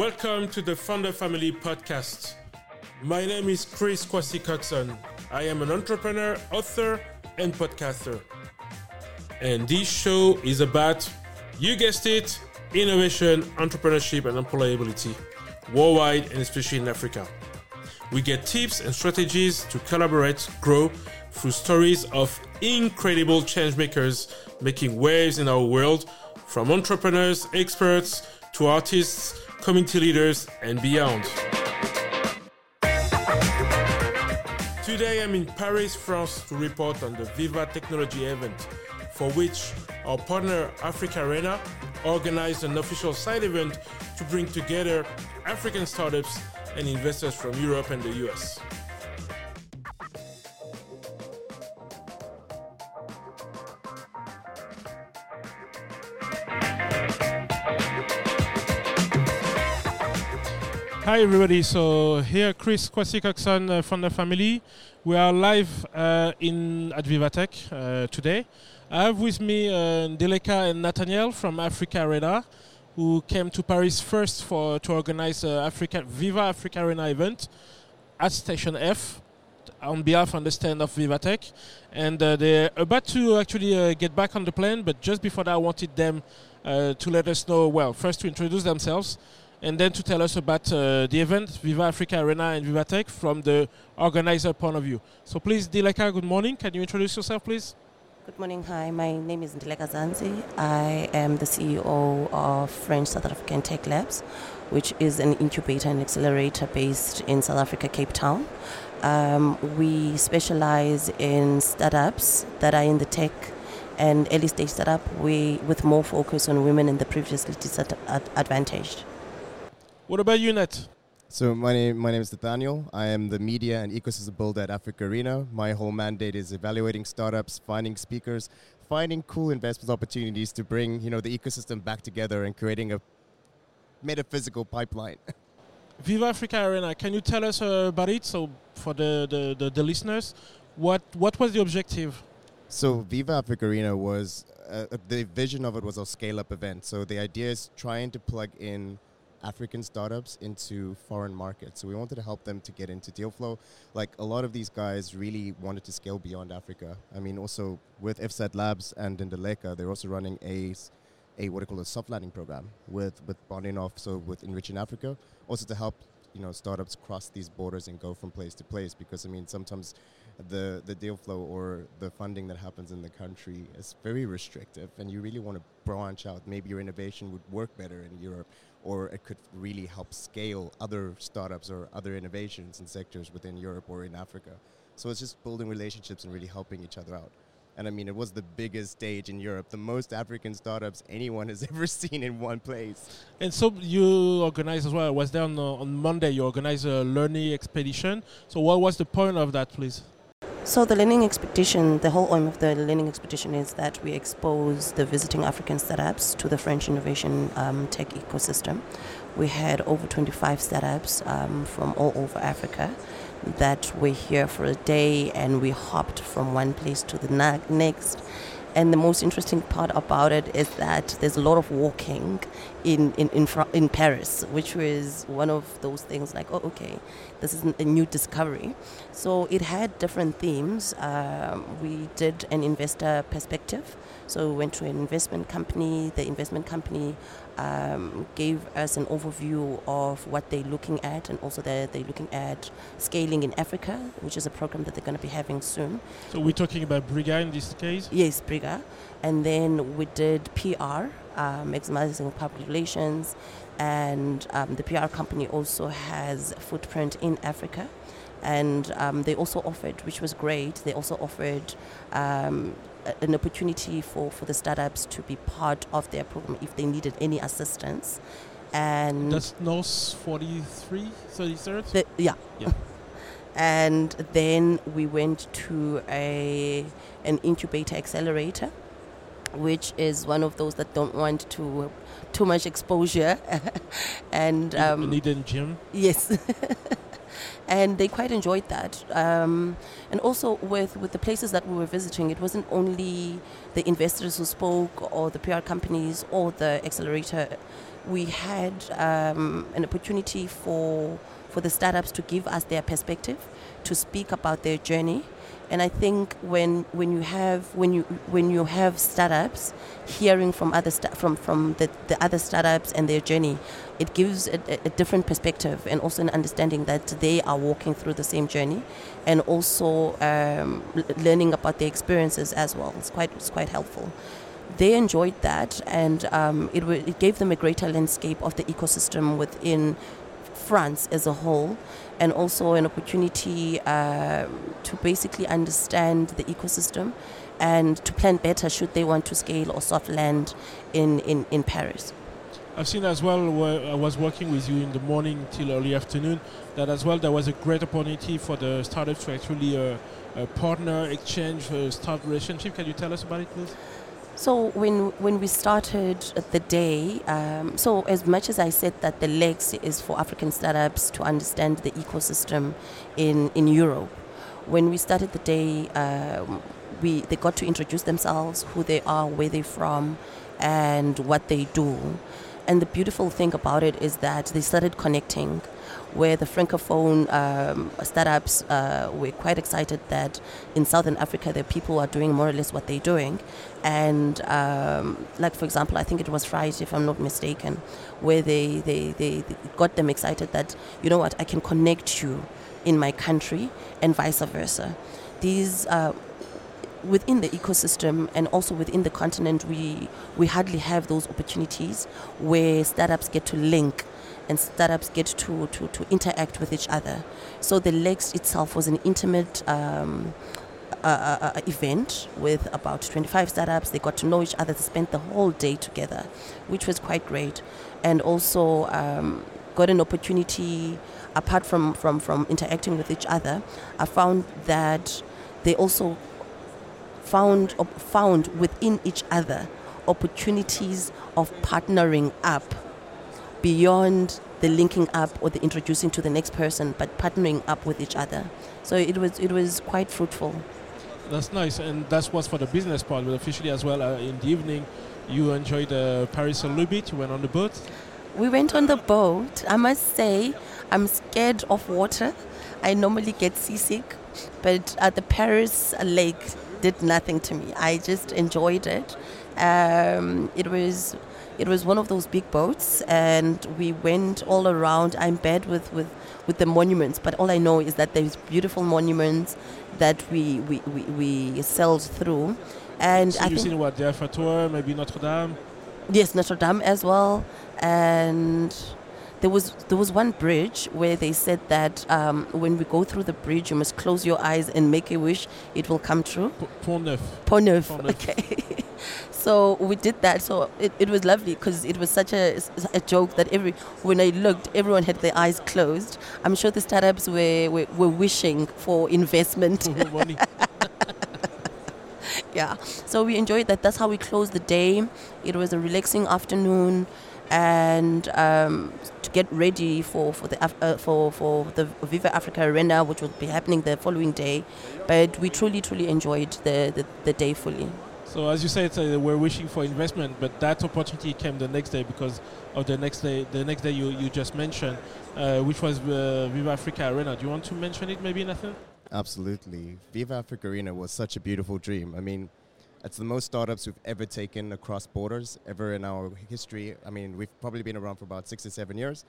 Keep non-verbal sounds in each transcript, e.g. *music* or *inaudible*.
Welcome to the Founder Family podcast. My name is Chris Kwasi Coxon. I am an entrepreneur, author, and podcaster. And this show is about, you guessed it, innovation, entrepreneurship, and employability worldwide and especially in Africa. We get tips and strategies to collaborate, grow through stories of incredible changemakers making waves in our world, from entrepreneurs, experts, to artists, community leaders, and beyond. Today I'm in Paris, France to report on the Viva Technology event, for which our partner AfricArena organized an official side event to bring together African startups and investors from Europe and the US. Hi everybody, so here Chris Kwasi Coxon uh, from the family. We are live uh, in at Vivatech uh, today. I have with me uh, Ndileka and Nathaniel from AfricArena, who came to Paris first for to organize uh, Africa Viva AfricArena event at Station F on behalf of the stand of Vivatech. And uh, they're about to actually uh, get back on the plane, but just before that, I wanted them uh, to let us know, well, first to introduce themselves and then to tell us about uh, the event, Viva AfricArena and Vivatech, from the organizer point of view. So please, Dileka, good morning. Can you introduce yourself, please? Good morning. Hi, my name is Ndileka Zantsi. I am the CEO of French South African Tech Labs, which is an incubator and accelerator based in South Africa, Cape Town. Um, we specialize in startups that are in the tech and early stage startup we, with more focus on women and the previously disadvantaged. What about you, Nat? So my name my name is Nathaniel. I am the media and ecosystem builder at AfricArena. My whole mandate is evaluating startups, finding speakers, finding cool investment opportunities to bring you know the ecosystem back together and creating a metaphysical pipeline. *laughs* Viva AfricArena. Can you tell us uh, about it? So for the, the, the, the, listeners, what what was the objective? So Viva AfricArena was uh, the vision of it was a scale up event. So the idea is trying to plug in African startups into foreign markets. So we wanted to help them to get into deal flow. Like a lot of these guys really wanted to scale beyond Africa. I mean, also with FSAT Labs and Ndileka, they're also running a a what they call a soft landing program with with bonding off, so with ENRICH in Africa, also to help you know startups cross these borders and go from place to place. Because I mean, sometimes the the deal flow or the funding that happens in the country is very restrictive, and you really want to branch out. Maybe your innovation would work better in Europe or it could really help scale other startups or other innovations and sectors within Europe or in Africa. So it's just building relationships and really helping each other out. And I mean, it was the biggest stage in Europe, the most African startups anyone has *laughs* ever seen in one place. And so you organized as well. I was there on, uh, on Monday. You organized a learning expedition. So what was the point of that, please? So the learning expedition, the whole aim of the learning expedition is that we expose the visiting African startups to the French innovation um, tech ecosystem. We had over 25 startups um, from all over Africa that were here for a day, and we hopped from one place to the na- next and the most interesting part about it is that there's a lot of walking in in in, fr- in Paris, which was one of those things like, oh, okay, this is a new discovery. So it had different themes. Um, we did an investor perspective. So we went to an investment company. The investment company um, gave us an overview of what they're looking at, and also they're, they're looking at scaling in Africa, which is a program that they're going to be having soon. So we're talking about Breega in this case? Yes, Breega. And then we did PR, uh, maximizing public relations, and um, the PR company also has a footprint in Africa and um, they also offered, which was great, they also offered um, an opportunity for, for the startups to be part of their program if they needed any assistance. And that's NOS 43, 33rd? The, yeah. Yeah. *laughs* and then we went to a an incubator accelerator, which is one of those that don't want to too much exposure. *laughs* and um, in Gym. Yes. *laughs* and they quite enjoyed that. Um, and also with with the places that we were visiting, it wasn't only the investors who spoke or the PR companies or the accelerator. We had um, an opportunity for for the startups to give us their perspective, to speak about their journey. And I think when when you have when you when you have startups hearing from other sta- from from the, the other startups and their journey, it gives a, a, different perspective and also an understanding that they are walking through the same journey, and also um, learning about their experiences as well. It's quite it's quite helpful they enjoyed that, and um, it, w- it gave them a greater landscape of the ecosystem within France as a whole, and also an opportunity uh, to basically understand the ecosystem and to plan better should they want to scale or soft land in, in, in Paris. I've seen as well where I was working with you in the morning till early afternoon that as well there was a great opportunity for the startups to actually uh, uh, partner, exchange, uh, start relationship. Can you tell us about it, please? So when when we started the day, um, so as much as I said that the Lex is for African startups to understand the ecosystem in in Europe, when we started the day, um, we they got to introduce themselves, who they are, where they're from, and what they do. And the beautiful thing about it is that they started connecting where the francophone um, startups uh, were quite excited that in Southern Africa the people are doing more or less what they're doing. And um, like for example, I think it was Friday, if I'm not mistaken, where they, they, they, they got them excited that, you know what, I can connect you in my country and vice versa. These uh, within the ecosystem and also within the continent, we, we hardly have those opportunities where startups get to link and startups get to, to, to interact with each other. So the Lex itself was an intimate um, uh, uh, event with about 25 startups. They got to know each other. They spent the whole day together, which was quite great. And also um, got an opportunity, apart from, from, from interacting with each other, I found that they also found, found within each other opportunities of partnering up beyond the linking up or the introducing to the next person, but partnering up with each other. So it was it was quite fruitful. That's nice, and that's what's for the business part. But officially as well, uh, in the evening, you enjoyed uh, Paris a little bit. You went on the boat. We went on the boat. I must say, I'm scared of water. I normally get seasick, but at the Paris lake did nothing to me. I just enjoyed it. Um, it was it was one of those big boats, and we went all around. I'm bad with, with, with the monuments, but all I know is that there's beautiful monuments that we, we, we, we sailed through. And so I you've seen what the Eiffel Tower, maybe Notre Dame. Yes, Notre Dame as well. And there was there was one bridge where they said that um, when we go through the bridge, you must close your eyes and make a wish; it will come true. P- Pont Neuf. Pont Neuf. Pont Neuf. Okay. *laughs* so we did that. So it, it was lovely because it was such a, a joke that every when I looked, everyone had their eyes closed. I'm sure the startups were were, were wishing for investment. *laughs* *laughs* Yeah. So we enjoyed that. That's how we closed the day. It was a relaxing afternoon, and um, to get ready for for the Af- uh, for for the Viva AfricArena, which will be happening the following day. But we truly truly enjoyed the the, the day fully. So as you said, uh, we're wishing for investment, but that opportunity came the next day because of the next day. The next day you, you just mentioned, uh, which was uh, Viva AfricArena. Do you want to mention it, maybe, Nathan? Absolutely. Viva AfricArena was such a beautiful dream. I mean, it's the most startups we've ever taken across borders, ever in our history. I mean, we've probably been around for about six or seven years.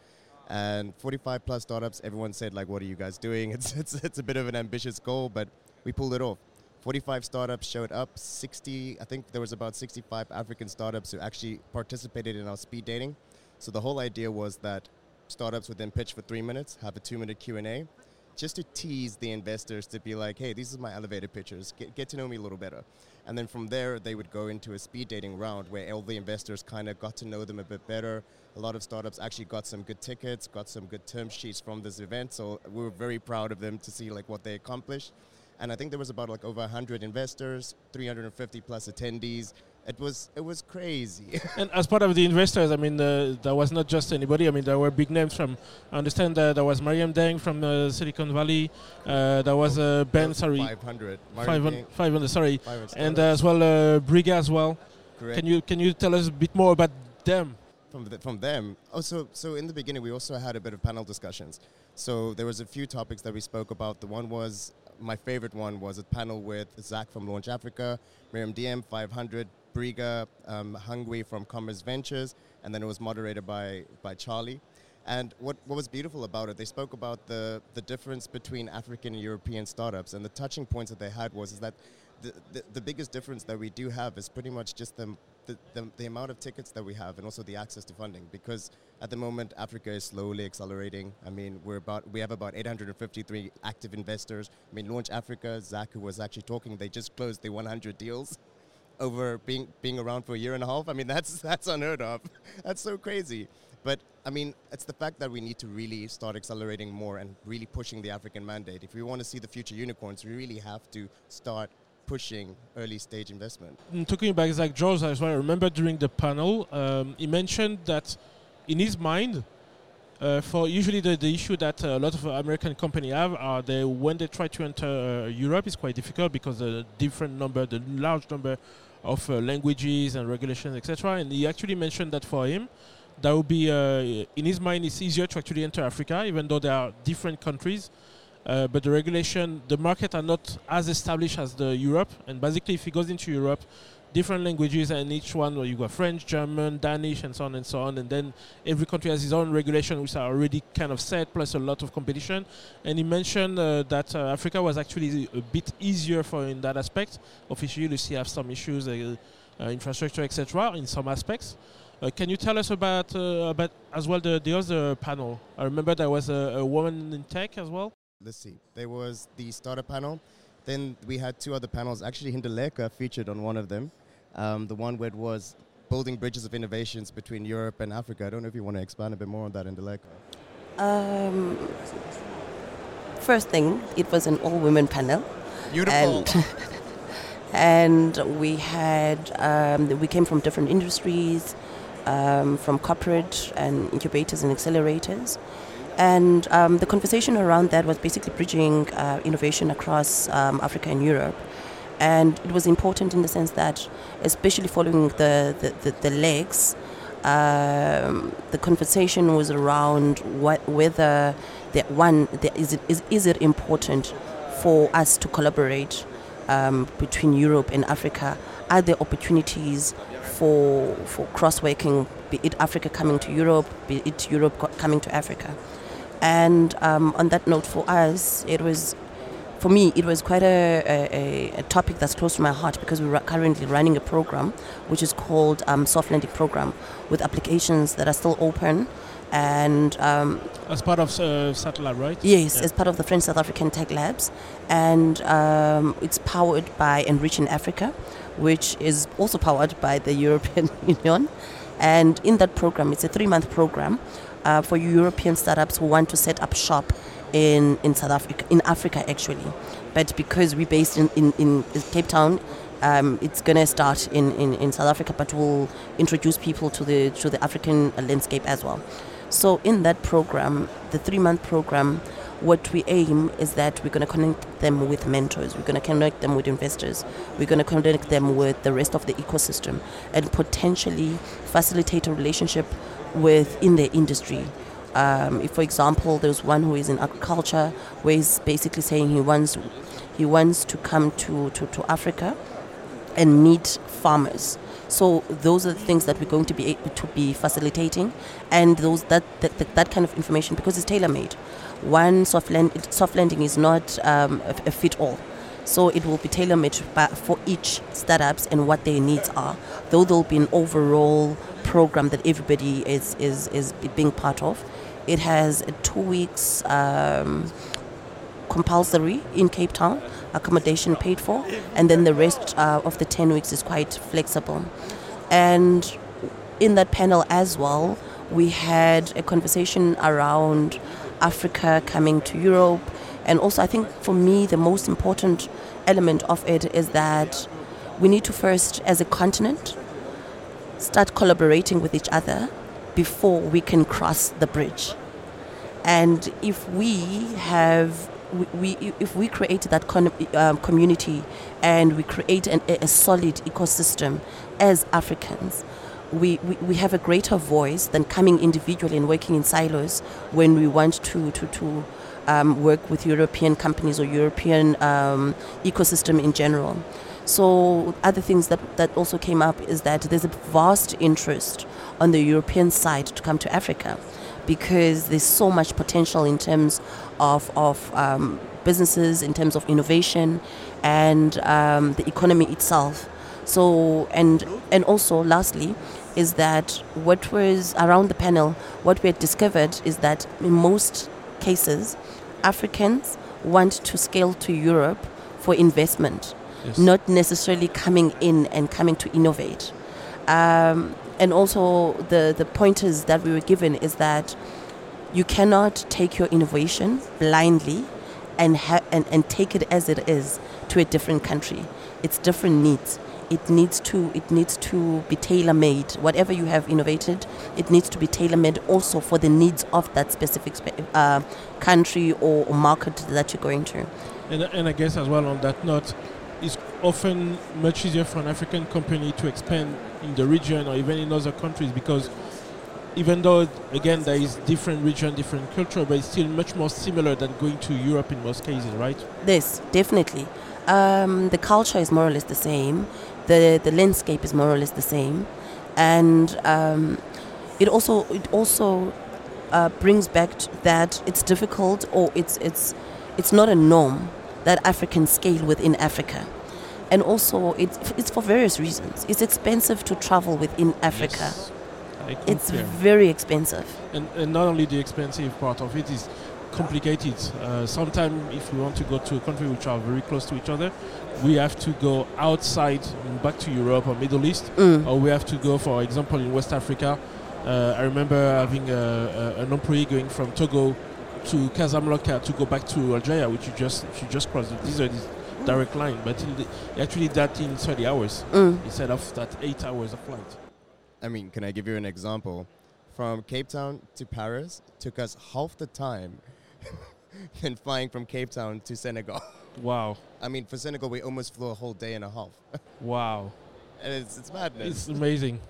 And 45 plus startups, everyone said, like, what are you guys doing? *laughs* It's, it's, it's a bit of an ambitious goal, but we pulled it off. 45 startups showed up. 60, I think there was about 65 African startups who actually participated in our speed dating. So the whole idea was that startups would then pitch for three minutes, have a two-minute Q&A, just to tease the investors to be like, hey, these are my elevator pitches. Get, get to know me a little better. And then from there, they would go into a speed dating round where all the investors kind of got to know them a bit better. A lot of startups actually got some good tickets, got some good term sheets from this event. So we were very proud of them to see like what they accomplished. And I think there was about like over 100 investors, 350 plus attendees, It was it was crazy. *laughs* and as part of the investors, I mean, uh, there was not just anybody. I mean, there were big names from. I understand that there was Mariam Deng from uh, Silicon Valley. Uh, there was uh, Ben, sorry, 500. 500, 500 sorry, 500 and uh, as well uh, Breega as well. Correct. Can you can you tell us a bit more about them? from the, from them. Also, so in the beginning, we also had a bit of panel discussions. So there was a few topics that we spoke about. The one was my favorite one was a panel with Zach from Launch Africa, Miriam DM 500, Breega um, from Commerce Ventures, and then it was moderated by by Charlie. And what, what was beautiful about it, they spoke about the, the difference between African and European startups, and the touching points that they had was is that the, the, the biggest difference that we do have is pretty much just the, the, the, the amount of tickets that we have and also the access to funding because at the moment Africa is slowly accelerating. I mean, we're about we have about 853 active investors. I mean, Launch Africa, Zach who was actually talking, they just closed the 100 deals over being being around for a year and a half. I mean, that's that's unheard of. *laughs* that's so crazy. But I mean, it's the fact that we need to really start accelerating more and really pushing the African mandate. If we want to see the future unicorns, we really have to start pushing early stage investment. Mm, Talking about Zach well, I remember during the panel, um, he mentioned that in his mind, uh, for usually the, the issue that a lot of American companies have are they when they try to enter uh, Europe is quite difficult because the different number, the large number of uh, languages and regulations, etc. And he actually mentioned that for him, that would be uh, in his mind it's easier to actually enter Africa, even though there are different countries. Uh, but the regulation, the market are not as established as the Europe. And basically, if he goes into Europe, different languages, and each one, well, you got French, German, Danish, and so on and so on. And then every country has its own regulation, which are already kind of set, plus a lot of competition. And he mentioned uh, that uh, Africa was actually a bit easier for in that aspect. Officially, you see, have some issues, uh, uh, infrastructure, etc., in some aspects. Uh, can you tell us about uh, about as well the, the other panel? I remember there was a, a woman in tech as well. Let's see. There was the startup panel. Then we had two other panels. Actually, Hindaleka featured on one of them. Um, the one where it was building bridges of innovations between Europe and Africa. I don't know if you want to expand a bit more on that, Hindaleka. Um, first thing, it was an all-women panel. Beautiful. And, *laughs* and we had um, we came from different industries, um, from corporate and incubators and accelerators. And um, the conversation around that was basically bridging uh, innovation across um, Africa and Europe. And it was important in the sense that, especially following the, the, the, the Lex, um, the conversation was around what, whether the, one the, is, it, is, is it important for us to collaborate um, between Europe and Africa? Are there opportunities for for cross working, be it Africa coming to Europe, be it Europe coming to Africa? And um, on that note, for us, it was for me, it was quite a, a, a, topic that's close to my heart because we're currently running a program which is called um, Soft Landing Program with applications that are still open. And um, as part of uh, Satellite, right? Yes, yeah. as part of the French South African Tech Labs. And um, it's powered by ENRICH in Africa, which is also powered by the *laughs* European Union. And in that program, it's a three month program uh, for European startups who want to set up shop in, in South Africa, in Africa actually. But because we're based in, in, in Cape Town, um, it's going to start in, in, in South Africa, but we'll introduce people to the, to the African landscape as well. So, in that program, the three month program, what we aim is that we're going to connect them with mentors, we're going to connect them with investors, we're going to connect them with the rest of the ecosystem, and potentially facilitate a relationship within the industry. Um, if, for example, there's one who is in agriculture, where he's basically saying he wants he wants to come to, to, to Africa and meet farmers. So those are the things that we're going to be to be facilitating, and those that that, that, that kind of information because it's tailor made. One soft, land, soft landing is not um, a, a fit all. So it will be tailor made for each startups and what their needs are. Though there'll be an overall program that everybody is, is, is being part of. It has two weeks um, compulsory in Cape Town, accommodation paid for, and then the rest uh, of the 10 weeks is quite flexible. And in that panel as well, we had a conversation around Africa coming to Europe. And also, I think for me, the most important element of it is that we need to first, as a continent, start collaborating with each other before we can cross the bridge. And if we have, we, if we create that con- um, community and we create an, a solid ecosystem as Africans, we, we, we have a greater voice than coming individually and working in silos when we want to, to, to um, work with European companies or European um, ecosystem in general. So other things that, that also came up is that there's a vast interest on the European side to come to Africa because there's so much potential in terms of, of um, businesses, in terms of innovation, and um, the economy itself. So and and also lastly, is that what was around the panel, what we had discovered is that in most cases, Africans want to scale to Europe for investment, yes. not necessarily coming in and coming to innovate. Um, and also, the, the pointers that we were given is that you cannot take your innovation blindly and, ha- and, and take it as it is to a different country. It's different needs it needs to it needs to be tailor made. Whatever you have innovated, it needs to be tailor made also for the needs of that specific spe- uh, country or, or, market that you're going to. And, and I guess as well on that note, often much easier for an African company to expand in the region or even in other countries because even though again there is different region, different culture, but it's still much more similar than going to Europe in most cases, right? Yes, definitely. Um, the culture is more or less the same the the landscape is more or less the same, and um, it also it also uh, brings back that it's difficult or it's it's it's not a norm that Africans scale within Africa. And also, it's, it's for various reasons. It's expensive to travel within Africa. Yes, it's very expensive. And, and not only the expensive part of it is complicated. Uh, Sometimes, if we want to go to a country which are very close to each other, we have to go outside, back to Europe or Middle East, mm. or we have to go, for example, in West Africa. Uh, I remember having a, a, an employee going from Togo to Casablanca to go back to Algeria, which you just you just crossed. These are this direct line, but the, actually that in 30 hours mm. instead of that eight hours of flight. I mean, can I give you an example? From Cape Town to Paris took us half the time *laughs* than flying from Cape Town to Senegal. *laughs* Wow. I mean, for Senegal, we almost flew a whole day and a half. *laughs* wow. And it's, it's madness. It's amazing.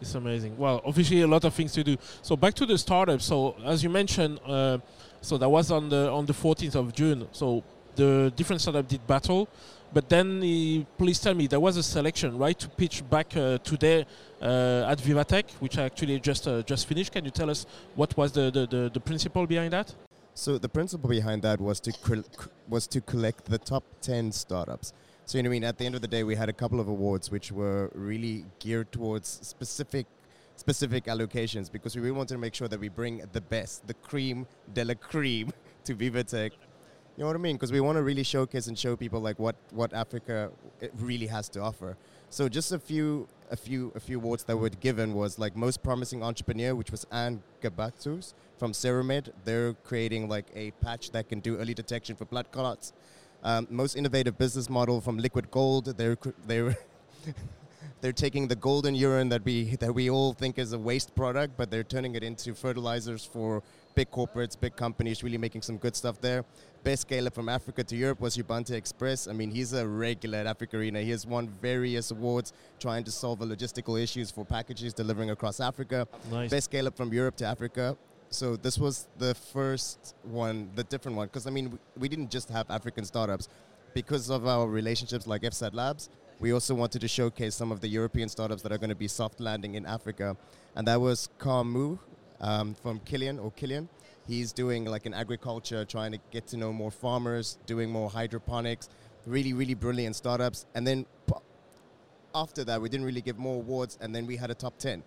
It's amazing. Well, obviously, a lot of things to do. So back to the startup. So as you mentioned, uh, so that was on the on the 14th of June. So the different startup did battle, but then uh, please tell me there was a selection, right, to pitch back uh, today uh, at Vivatech, which I actually just uh, just finished. Can you tell us what was the, the, the, the principle behind that? So the principle behind that was to was to collect the top ten startups. So you know, I mean, at the end of the day, we had a couple of awards which were really geared towards specific specific allocations because we really wanted to make sure that we bring the best, the cream de la cream, *laughs* to Vivatech. You know what I mean? Because we want to really showcase and show people like what what Africa really has to offer. So just a few a few a few awards that were given was like most promising entrepreneur, which was Anne Gabatus from Seromed. They're creating like a patch that can do early detection for blood clots. Um, most innovative business model from Liquid Gold. They're they're *laughs* they're taking the golden urine that we that we all think is a waste product, but they're turning it into fertilizers for big corporates, big companies, really making some good stuff there. Best scaler from Africa to Europe was Ubante Express. I mean, he's a regular at AfricArena. He has won various awards trying to solve the logistical issues for packages delivering across Africa. Nice. Best scale up from Europe to Africa. So this was the first one, the different one, because I mean, we, we didn't just have African startups. Because of our relationships like FSAT Labs, we also wanted to showcase some of the European startups that are going to be soft landing in Africa. And that was Kamu, um, from Killian or Killian. He's doing like an agriculture, trying to get to know more farmers, doing more hydroponics, really, really brilliant startups. And then after that, we didn't really give more awards, and then we had a top 10.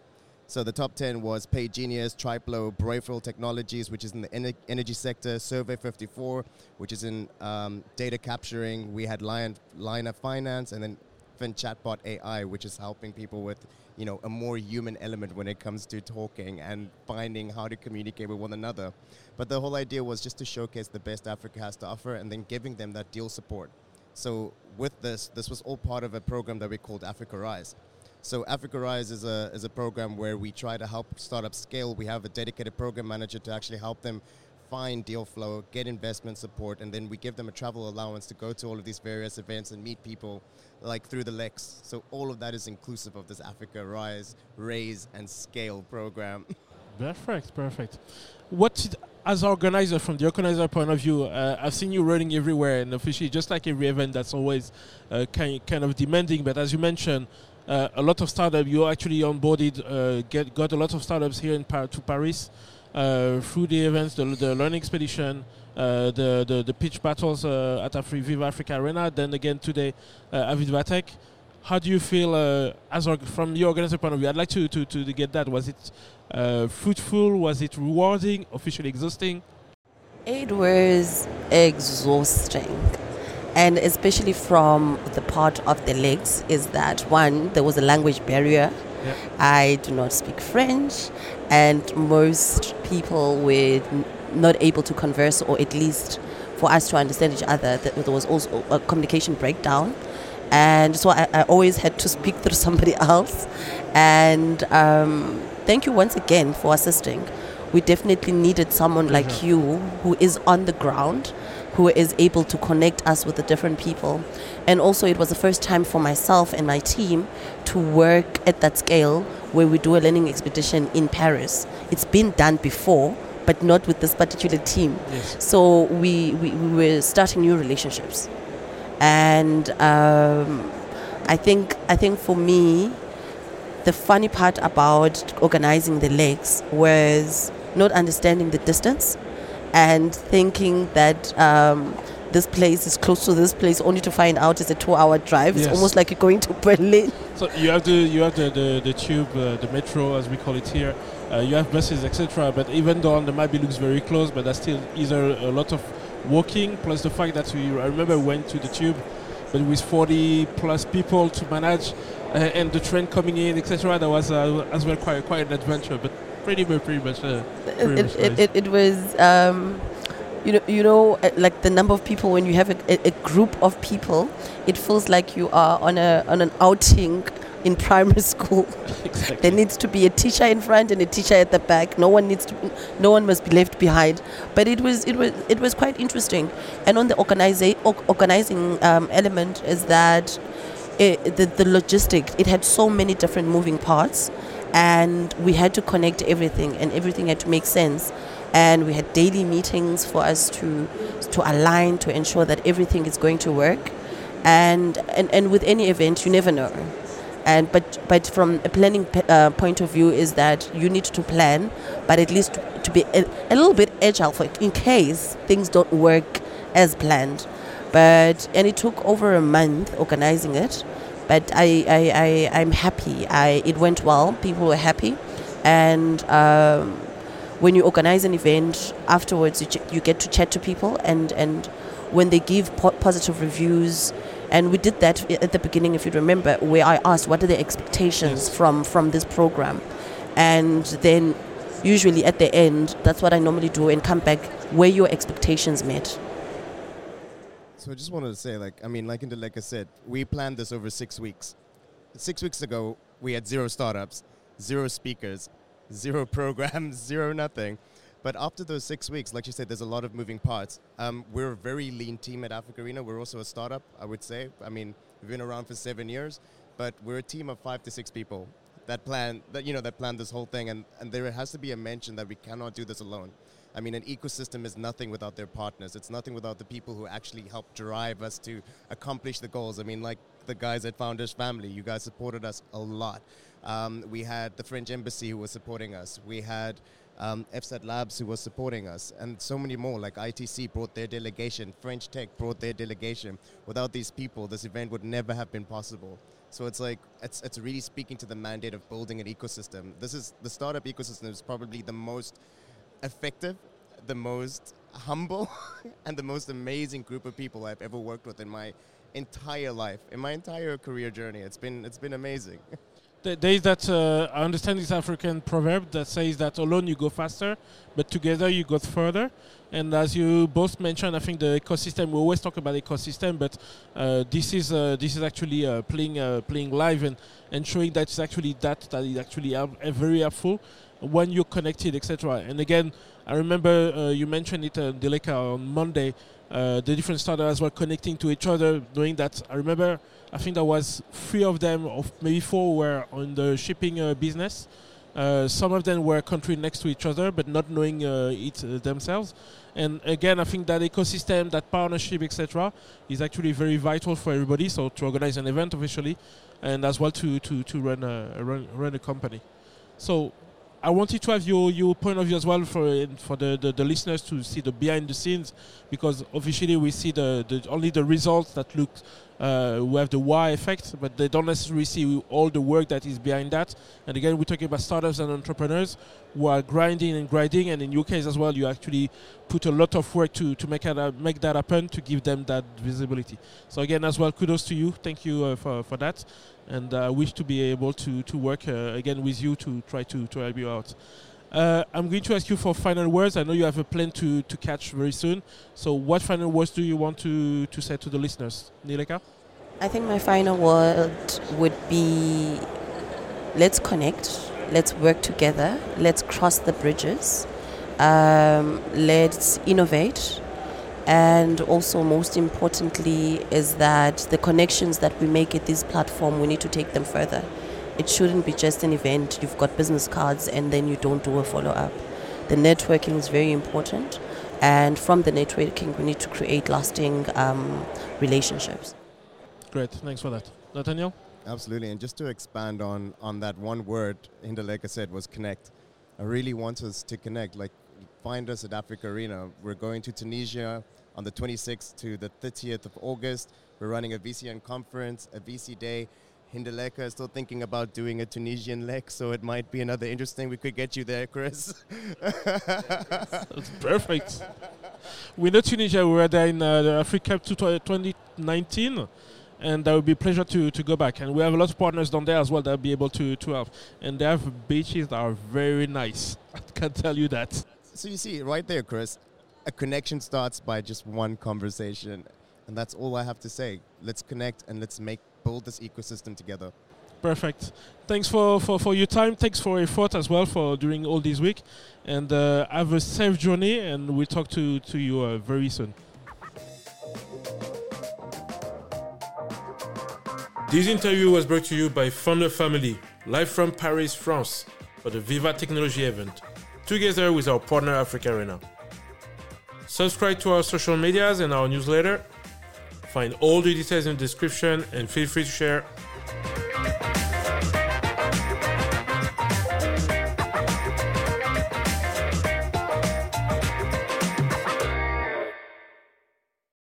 So the top 10 was Pay Genius, Triplo, Broyfield Technologies, which is in the ener- energy sector, Survey 54, which is in um, data capturing. We had Lion, of Finance, and then Fin Chatbot AI, which is helping people with you know, a more human element when it comes to talking and finding how to communicate with one another. But the whole idea was just to showcase the best Africa has to offer and then giving them that deal support. So with this, this was all part of a program that we called Africa Rise. So Africa Rise is a, is a program where we try to help startups scale. We have a dedicated program manager to actually help them find deal flow, get investment support, and then we give them a travel allowance to go to all of these various events and meet people like through the Lex. So all of that is inclusive of this Africa Rise, Raise, and Scale program. *laughs* Perfect, perfect. What, did, as organizer, from the organizer point of view, uh, I've seen you running everywhere and officially, just like every event, that's always uh, kind, kind of demanding. But as you mentioned, uh, a lot of startups, you actually onboarded, uh, get, got a lot of startups here in Par- to Paris through the events, the, the learning expedition, uh, the, the, the pitch battles uh, at Afri- Viva AfricArena, then again today uh, at Vivatech. How do you feel uh, as org- from your organizer point of view? I'd like to, to, to get that. Was it uh, fruitful? Was it rewarding? Officially exhausting? It was exhausting. And especially from the part of the Lex, is that one, there was a language barrier. Yeah. I do not speak French, and most people were not able to converse, or at least for us to understand each other. That there was also a communication breakdown, and so I, I always had to speak *laughs* through somebody else. And um, thank you once again for assisting. We definitely needed someone like Mhm. you who is on the ground, who is able to connect us with the different people. And also, it was the first time for myself and my team to work at that scale where we do a learning expedition in Paris. It's been done before, but not with this particular team. Yes. So we, we, we were starting new relationships. And um, I think I think for me, the funny part about organizing the Lex was not understanding the distance and thinking that um, this place is close to this place only to find out it's a two-hour drive. It's Yes. almost like you're going to *laughs* Berlin. So you have the you have the, the, the tube, uh, the metro as we call it here. Uh, you have buses, etc. But even though on the map it looks very close, but there's still either a lot of walking plus the fact that we I remember we went to the tube, but with 40 plus people to manage, uh, and the train coming in, etc. That was uh, as well quite quite an adventure, but pretty much pretty much. Uh, it, much it, nice. it, it was um, you know you know uh, like the number of people when you have a, a, a group of people it feels like you are on a on an outing in primary *laughs* school exactly. there needs to be a teacher in front and a teacher at the back no one needs to no one must be left behind but it was it was it was quite interesting and on the organiza- organizing um, element is that it, the, the logistic it had so many different moving parts and we had to connect everything and everything had to make sense. And we had daily meetings for us to to align to ensure that everything is going to work. And and, and with any event you never know. And but but from a planning p- uh, point of view is that you need to plan but at least to, be a, a little bit agile for in case things don't work as planned. But and it took over a month organizing it but I, I, I I'm happy. I it went well. People were happy. And um, when you organize an event afterwards you, ch- you get to chat to people and and when they give po- positive reviews and we did that at the beginning if you remember where i asked what are the expectations Yes. from from this program. And then usually at the end that's what i normally do and come back where your expectations met So I just wanted to say, like, I mean, like, like I said, we planned this over six weeks. Six weeks ago, we had zero startups, zero speakers, zero *laughs* programs, *laughs* zero nothing. But after those six weeks, like you said, there's a lot of moving parts. Um, we're a very lean team at AfricArena. We're also a startup, I would say. I mean, we've been around for seven years, but we're a team of five to six people that plan that you know that plan this whole thing. And, and there has to be a mention that we cannot do this alone. I mean, an ecosystem is nothing without their partners. It's nothing without the people who actually help drive us to accomplish the goals. I mean, like the guys at Founders Family, you guys supported us a lot. Um, we had the French Embassy who was supporting us. We had um, FSAT Labs who was supporting us, and so many more. Like ITC brought their delegation, French Tech brought their delegation. Without these people, this event would never have been possible. So it's like it's it's really speaking to the mandate of building an ecosystem. This is the startup ecosystem is probably the most effective, the most humble, *laughs* and the most amazing group of people I've ever worked with in my entire life, in my entire career journey. It's been it's been amazing. *laughs* there is that uh, I understand this African proverb that says that alone you go faster, but together you go further. And as you both mentioned, I think the ecosystem. We always talk about ecosystem, but uh, this is uh, this is actually uh, playing uh, playing live and, and showing that it's actually that that is actually very helpful when you're connected, etc. And again, I remember uh, you mentioned it, uh, Deleka, on Monday. the different startups were connecting to each other, knowing that I remember I think there was three of them, of maybe four, were on the shipping uh, business. Uh, some of them were country next to each other, but not knowing uh, it uh, themselves. And again, I think that ecosystem, that partnership, etc., is actually very vital for everybody. So to organize an event officially, and as well to to, to run a run, run a company. So I wanted to have your, your point of view as well for for the, the, the, listeners to see the behind the scenes because officially we see the, the only the results that look uh, we have the why effect, but they don't necessarily see all the work that is behind that. And again, we're talking about startups and entrepreneurs who are grinding and grinding. And in your case as well, you actually put a lot of work to, to make, it, make that happen to give them that visibility. So again, as well, kudos to you. Thank you uh, for, for that and I uh, wish to be able to, to work uh, again with you to try to, to help you out. Uh, I'm going to ask you for final words. I know you have a plan to, to catch very soon. So, what final words do you want to, to say to the listeners? Nileka? I think my final word would be let's connect, let's work together, let's cross the bridges, um, let's innovate, and also most importantly is that the connections that we make at this platform we need to take them further it shouldn't be just an event. You've got business cards and then you don't do a follow-up. The networking is very important. And from the networking we need to create lasting um, relationships. Great. Thanks for that. Nathaniel? Absolutely. And just to expand on on that one word Hindaleka said was connect i really want us to connect. Like find us at AfricArena. We're going to Tunisia on the 26th to the 30th of August. We're running a VCN conference, a VC day. Hindaleka is still thinking about doing a Tunisian leg, so it might be another interesting. We could get you there, Chris. That's perfect. We know Tunisia. We were there in uh, the Africa Cup 2019 and that would be a pleasure to, to go back. And we have a lot of partners down there as well that will be able to, to help. And they have beaches that are very nice. *laughs* I can tell you that. So you see, right there, Chris, a connection starts by just one conversation. And that's all I have to say. Let's connect and let's make build this ecosystem together. Perfect. Thanks for, for, for your time. Thanks for your effort as well for during all this week. And uh, have a safe journey. And we'll talk to, to you uh, very soon. This interview was brought to you by Founder Family, live from Paris, France, for the Viva Technology event together with our partner AfricArena. Subscribe to our social medias and our newsletter. Find all the details in the description and feel free to share